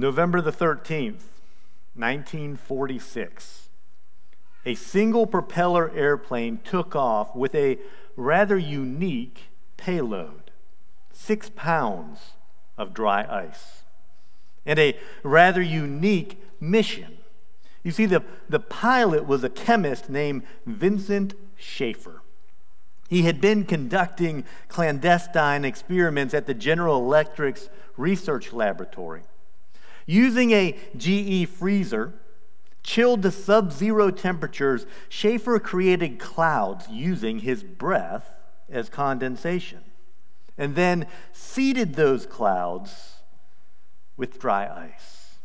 November the 13th, 1946, a single propeller airplane took off with a rather unique payload six pounds of dry ice, and a rather unique mission. You see, the, the pilot was a chemist named Vincent Schaefer. He had been conducting clandestine experiments at the General Electric's research laboratory. Using a GE freezer, chilled to sub zero temperatures, Schaefer created clouds using his breath as condensation, and then seeded those clouds with dry ice.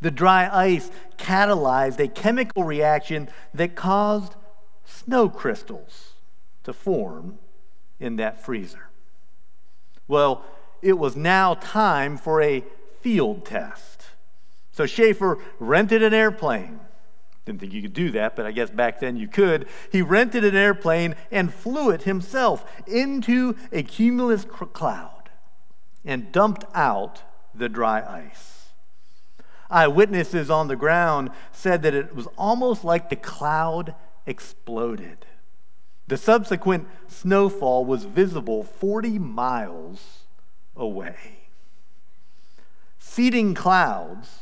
The dry ice catalyzed a chemical reaction that caused snow crystals to form in that freezer. Well, it was now time for a field test. So Schaefer rented an airplane. Didn't think you could do that, but I guess back then you could. He rented an airplane and flew it himself into a cumulus cloud and dumped out the dry ice. Eyewitnesses on the ground said that it was almost like the cloud exploded. The subsequent snowfall was visible 40 miles away. Seeding clouds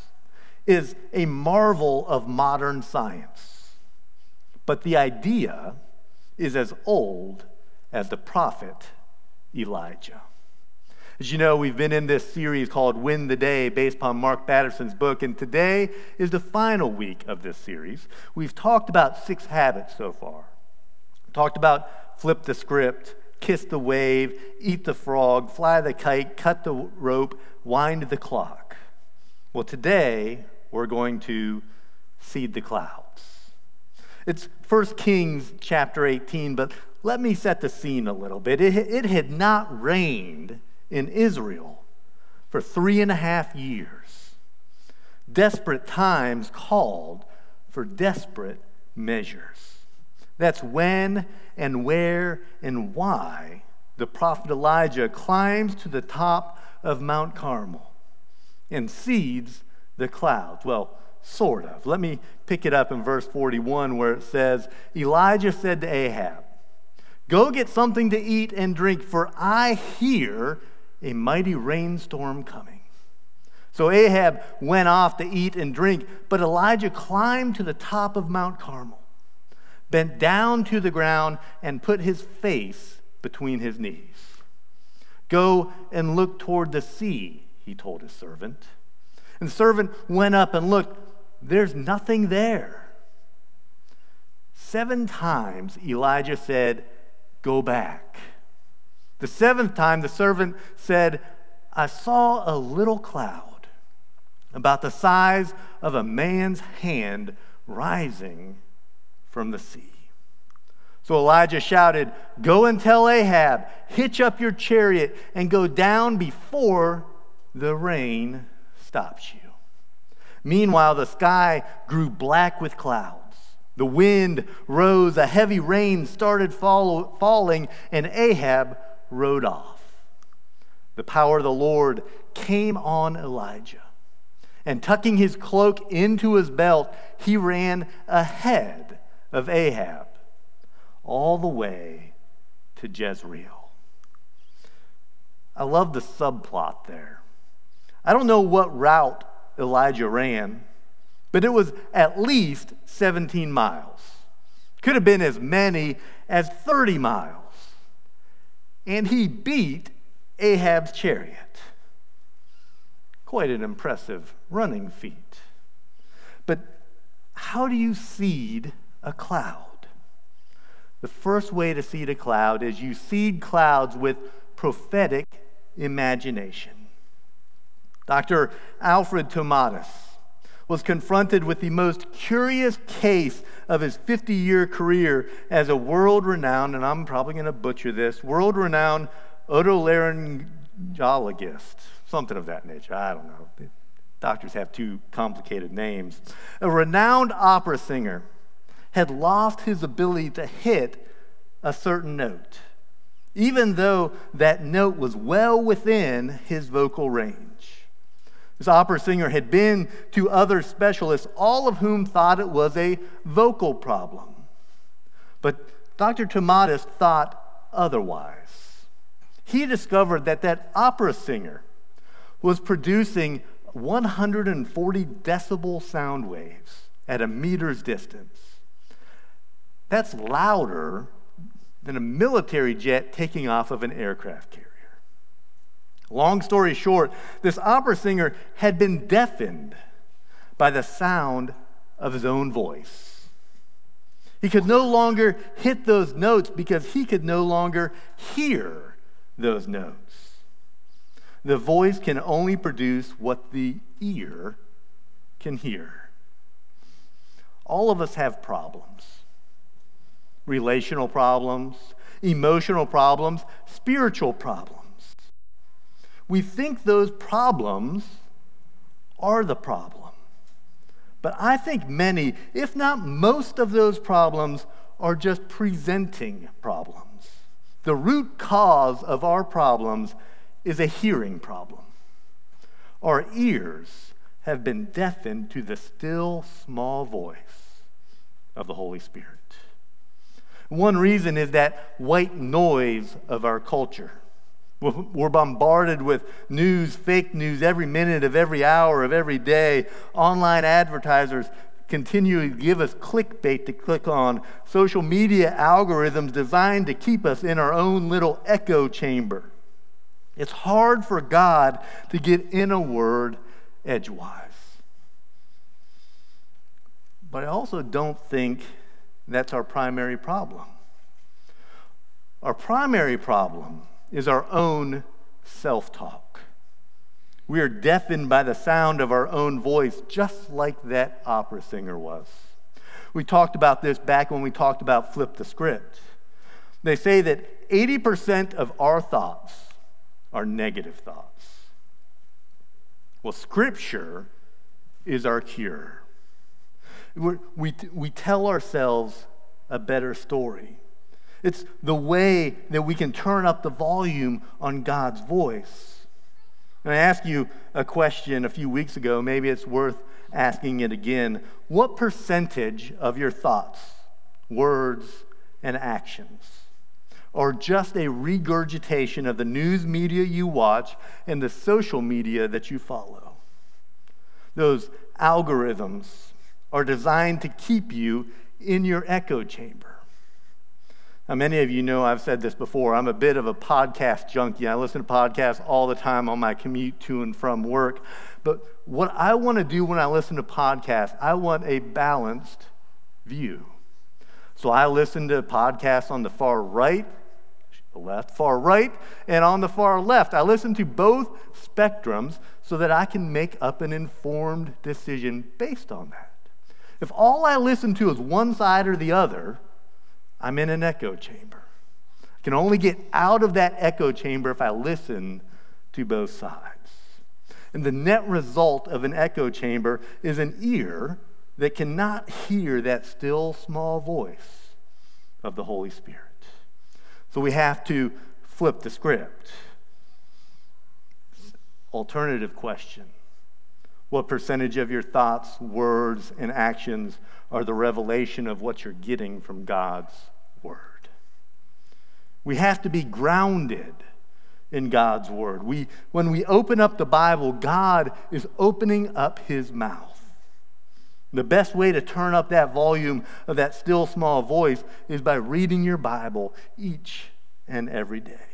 is a marvel of modern science, but the idea is as old as the prophet Elijah. As you know, we've been in this series called Win the Day based upon Mark Batterson's book, and today is the final week of this series. We've talked about six habits so far. Talked about flip the script, kiss the wave, eat the frog, fly the kite, cut the rope, wind the clock. Well, today we're going to seed the clouds. It's 1 Kings chapter 18, but let me set the scene a little bit. It, it had not rained in Israel for three and a half years. Desperate times called for desperate measures. That's when and where and why the prophet Elijah climbs to the top of Mount Carmel and seeds the clouds. Well, sort of. Let me pick it up in verse 41 where it says Elijah said to Ahab, Go get something to eat and drink, for I hear a mighty rainstorm coming. So Ahab went off to eat and drink, but Elijah climbed to the top of Mount Carmel, bent down to the ground, and put his face between his knees. Go and look toward the sea, he told his servant. And the servant went up and looked. There's nothing there. Seven times Elijah said, Go back. The seventh time the servant said, I saw a little cloud about the size of a man's hand rising from the sea. So Elijah shouted, Go and tell Ahab, hitch up your chariot and go down before the rain stops you. Meanwhile, the sky grew black with clouds. The wind rose, a heavy rain started follow, falling, and Ahab rode off. The power of the Lord came on Elijah. And tucking his cloak into his belt, he ran ahead of Ahab all the way to Jezreel. I love the subplot there. I don't know what route Elijah ran, but it was at least 17 miles. Could have been as many as 30 miles. And he beat Ahab's chariot. Quite an impressive running feat. But how do you seed a cloud? The first way to seed a cloud is you seed clouds with prophetic imagination. Dr. Alfred Tomatis was confronted with the most curious case of his 50 year career as a world renowned, and I'm probably going to butcher this, world renowned otolaryngologist, something of that nature. I don't know. Doctors have two complicated names. A renowned opera singer had lost his ability to hit a certain note, even though that note was well within his vocal range. This opera singer had been to other specialists, all of whom thought it was a vocal problem. But Dr. Tomatis thought otherwise. He discovered that that opera singer was producing 140 decibel sound waves at a meter's distance. That's louder than a military jet taking off of an aircraft carrier. Long story short, this opera singer had been deafened by the sound of his own voice. He could no longer hit those notes because he could no longer hear those notes. The voice can only produce what the ear can hear. All of us have problems relational problems, emotional problems, spiritual problems. We think those problems are the problem. But I think many, if not most of those problems, are just presenting problems. The root cause of our problems is a hearing problem. Our ears have been deafened to the still small voice of the Holy Spirit. One reason is that white noise of our culture. We're bombarded with news, fake news, every minute of every hour of every day. Online advertisers continue to give us clickbait to click on, social media algorithms designed to keep us in our own little echo chamber. It's hard for God to get in a word edgewise. But I also don't think that's our primary problem. Our primary problem is our own self talk. We are deafened by the sound of our own voice, just like that opera singer was. We talked about this back when we talked about flip the script. They say that 80% of our thoughts are negative thoughts. Well, Scripture is our cure. We're, we we tell ourselves a better story. It's the way that we can turn up the volume on God's voice. And I asked you a question a few weeks ago, maybe it's worth asking it again. What percentage of your thoughts, words, and actions are just a regurgitation of the news media you watch and the social media that you follow? Those algorithms are designed to keep you in your echo chamber. Now, many of you know I've said this before. I'm a bit of a podcast junkie. I listen to podcasts all the time on my commute to and from work. But what I want to do when I listen to podcasts, I want a balanced view. So I listen to podcasts on the far right, left, far right, and on the far left. I listen to both spectrums so that I can make up an informed decision based on that. If all I listen to is one side or the other, I'm in an echo chamber. I can only get out of that echo chamber if I listen to both sides. And the net result of an echo chamber is an ear that cannot hear that still small voice of the Holy Spirit. So we have to flip the script. Alternative question what percentage of your thoughts, words, and actions are the revelation of what you're getting from God's Word? We have to be grounded in God's Word. We, when we open up the Bible, God is opening up His mouth. The best way to turn up that volume of that still small voice is by reading your Bible each and every day.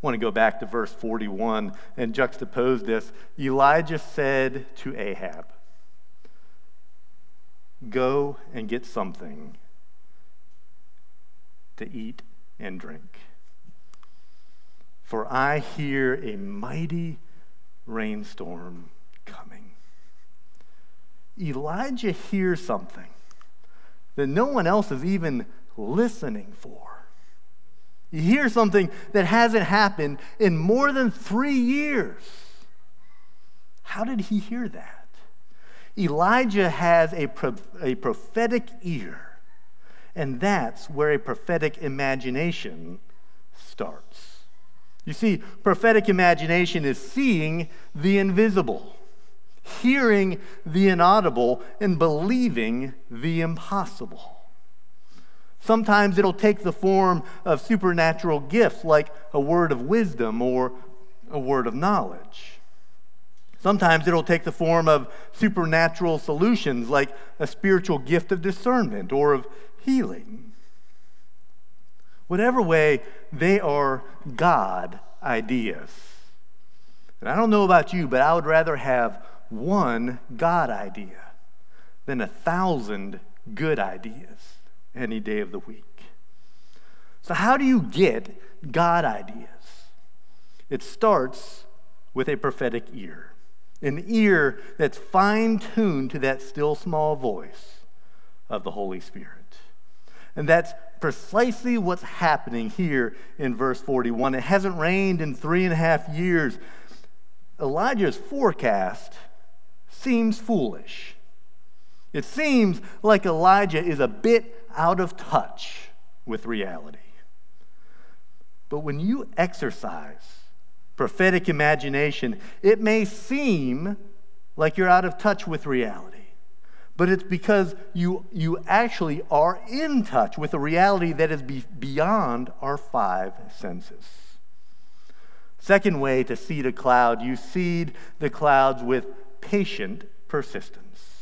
Want to go back to verse 41 and juxtapose this. Elijah said to Ahab, Go and get something to eat and drink. For I hear a mighty rainstorm coming. Elijah hears something that no one else is even listening for. You hear something that hasn't happened in more than three years. How did he hear that? Elijah has a, pro- a prophetic ear, and that's where a prophetic imagination starts. You see, prophetic imagination is seeing the invisible, hearing the inaudible, and believing the impossible. Sometimes it'll take the form of supernatural gifts like a word of wisdom or a word of knowledge. Sometimes it'll take the form of supernatural solutions like a spiritual gift of discernment or of healing. Whatever way, they are God ideas. And I don't know about you, but I would rather have one God idea than a thousand good ideas any day of the week. So, how do you get God ideas? It starts with a prophetic ear, an ear that's fine tuned to that still small voice of the Holy Spirit. And that's precisely what's happening here in verse 41. It hasn't rained in three and a half years. Elijah's forecast seems foolish. It seems like Elijah is a bit out of touch with reality. But when you exercise prophetic imagination, it may seem like you're out of touch with reality. But it's because you, you actually are in touch with a reality that is be, beyond our five senses. Second way to seed a cloud, you seed the clouds with patient persistence.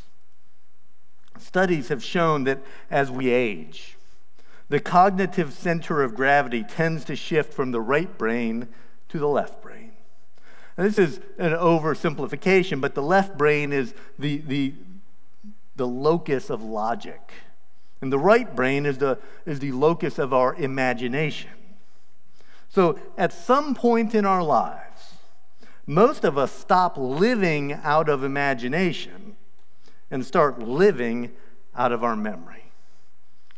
Studies have shown that as we age, the cognitive center of gravity tends to shift from the right brain to the left brain. And this is an oversimplification, but the left brain is the, the, the locus of logic. And the right brain is the, is the locus of our imagination. So at some point in our lives, most of us stop living out of imagination and start living out of our memory.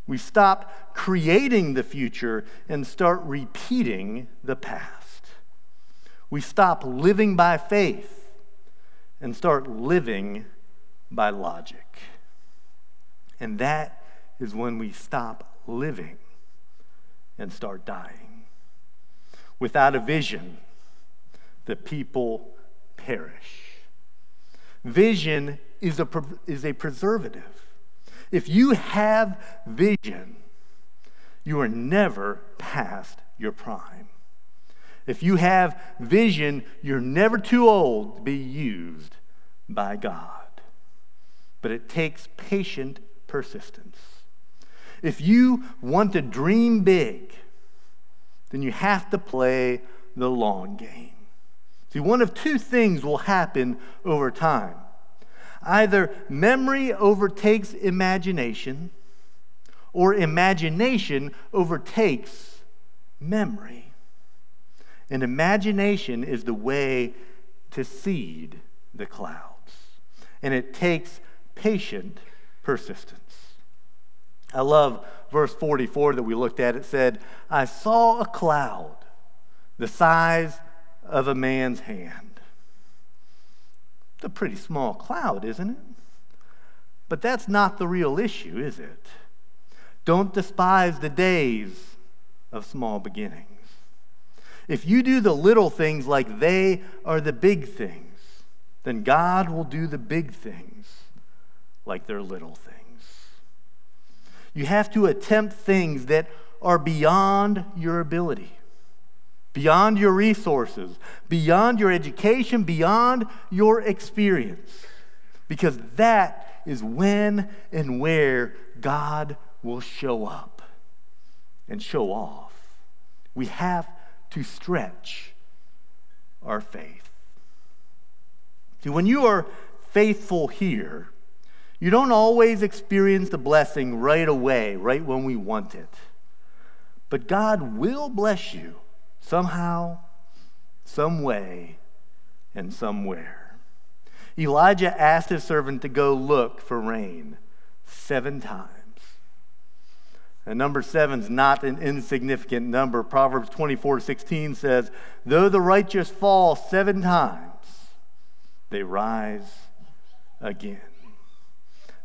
We stop creating the future and start repeating the past. We stop living by faith and start living by logic. And that is when we stop living and start dying. Without a vision, the people perish. Vision is a, is a preservative. If you have vision, you are never past your prime. If you have vision, you're never too old to be used by God. But it takes patient persistence. If you want to dream big, then you have to play the long game. See, one of two things will happen over time. Either memory overtakes imagination, or imagination overtakes memory. And imagination is the way to seed the clouds. And it takes patient persistence. I love verse 44 that we looked at. It said, I saw a cloud the size of a man's hand. It's a pretty small cloud, isn't it? But that's not the real issue, is it? Don't despise the days of small beginnings. If you do the little things like they are the big things, then God will do the big things like they're little things. You have to attempt things that are beyond your ability beyond your resources, beyond your education, beyond your experience. Because that is when and where God will show up and show off. We have to stretch our faith. See, when you are faithful here, you don't always experience the blessing right away, right when we want it. But God will bless you somehow, some way, and somewhere. Elijah asked his servant to go look for rain seven times. And number seven is not an insignificant number. Proverbs 24 16 says, Though the righteous fall seven times, they rise again.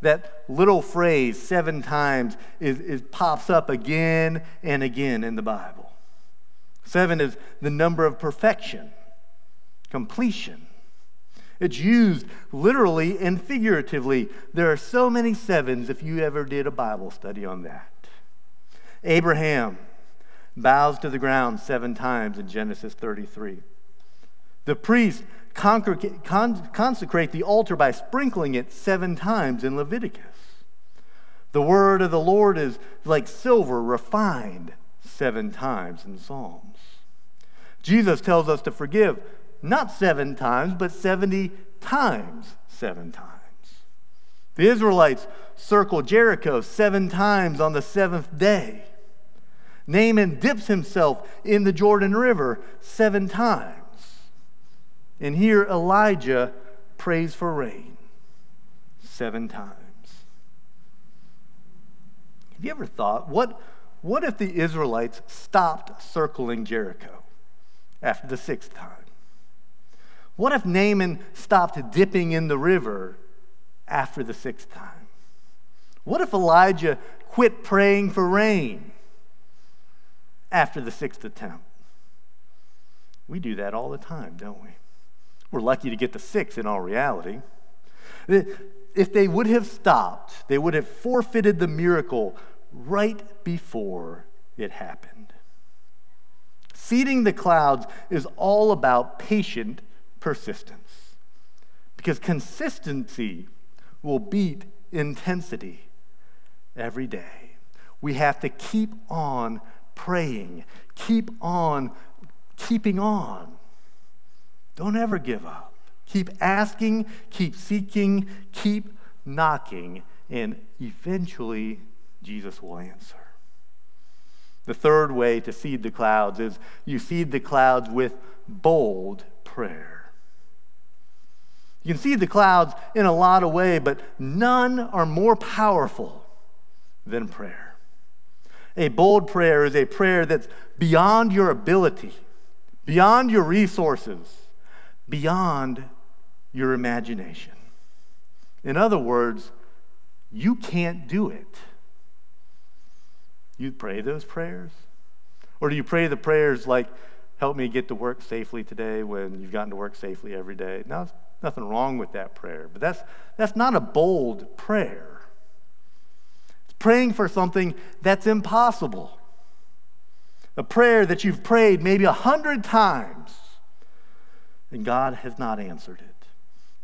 That little phrase, seven times, is, is, pops up again and again in the Bible. Seven is the number of perfection, completion. It's used literally and figuratively. There are so many sevens if you ever did a Bible study on that. Abraham bows to the ground seven times in Genesis 33. The priest consecrate the altar by sprinkling it seven times in Leviticus. The word of the Lord is like silver refined seven times in Psalms. Jesus tells us to forgive not seven times, but 70 times seven times. The Israelites circle Jericho seven times on the seventh day. Naaman dips himself in the Jordan River seven times. And here Elijah prays for rain seven times. Have you ever thought, what, what if the Israelites stopped circling Jericho after the sixth time? What if Naaman stopped dipping in the river after the sixth time? What if Elijah quit praying for rain after the sixth attempt? We do that all the time, don't we? We're lucky to get the six in all reality. If they would have stopped, they would have forfeited the miracle right before it happened. Seeding the clouds is all about patient persistence because consistency will beat intensity every day. We have to keep on praying, keep on keeping on. Don't ever give up. Keep asking, keep seeking, keep knocking, and eventually Jesus will answer. The third way to seed the clouds is you seed the clouds with bold prayer. You can seed the clouds in a lot of ways, but none are more powerful than prayer. A bold prayer is a prayer that's beyond your ability, beyond your resources beyond your imagination. In other words, you can't do it. You pray those prayers? Or do you pray the prayers like, help me get to work safely today when you've gotten to work safely every day? Now, there's nothing wrong with that prayer, but that's, that's not a bold prayer. It's praying for something that's impossible. A prayer that you've prayed maybe a hundred times and God has not answered it.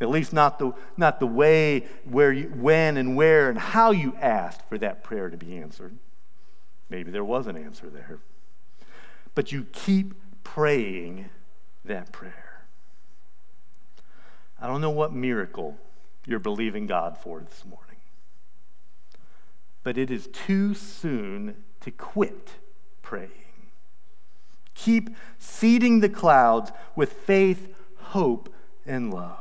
At least not the, not the way, where you, when and where and how you asked for that prayer to be answered. Maybe there was an answer there. But you keep praying that prayer. I don't know what miracle you're believing God for this morning, but it is too soon to quit praying. Keep seeding the clouds with faith hope, and love.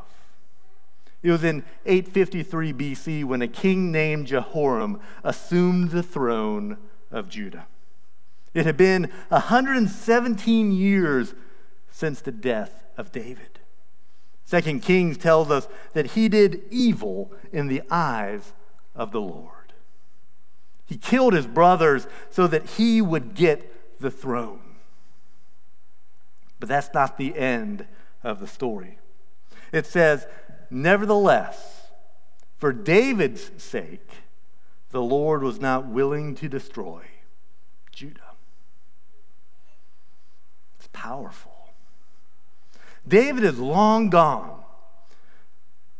It was in 853 BC when a king named Jehoram assumed the throne of Judah. It had been 117 years since the death of David. Second Kings tells us that he did evil in the eyes of the Lord. He killed his brothers so that he would get the throne. But that's not the end of the story. It says, Nevertheless, for David's sake, the Lord was not willing to destroy Judah. It's powerful. David is long gone.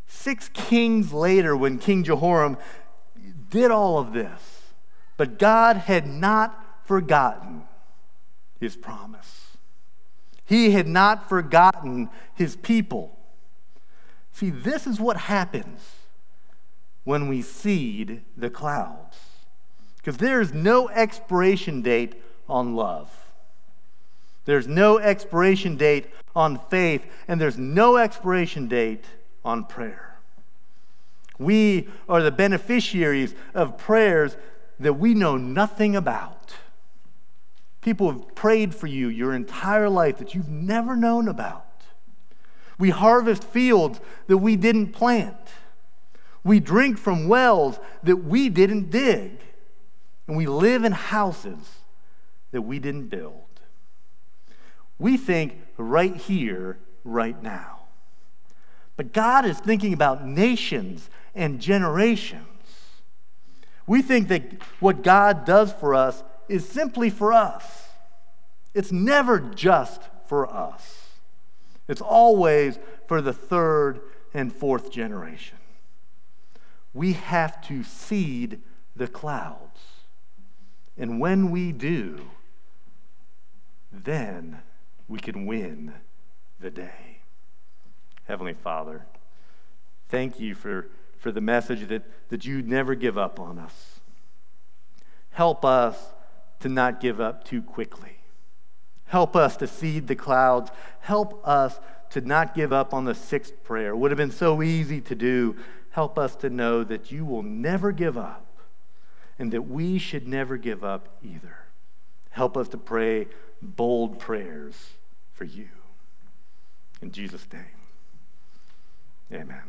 Six kings later, when King Jehoram did all of this, but God had not forgotten his promise. He had not forgotten his people. See, this is what happens when we seed the clouds. Because there's no expiration date on love. There's no expiration date on faith, and there's no expiration date on prayer. We are the beneficiaries of prayers that we know nothing about. People have prayed for you your entire life that you've never known about. We harvest fields that we didn't plant. We drink from wells that we didn't dig. And we live in houses that we didn't build. We think right here, right now. But God is thinking about nations and generations. We think that what God does for us is simply for us. It's never just for us. It's always for the third and fourth generation. We have to seed the clouds. And when we do, then we can win the day. Heavenly Father, thank you for, for the message that, that you never give up on us. Help us to not give up too quickly. Help us to seed the clouds. Help us to not give up on the sixth prayer. It would have been so easy to do. Help us to know that you will never give up and that we should never give up either. Help us to pray bold prayers for you. In Jesus' name, amen.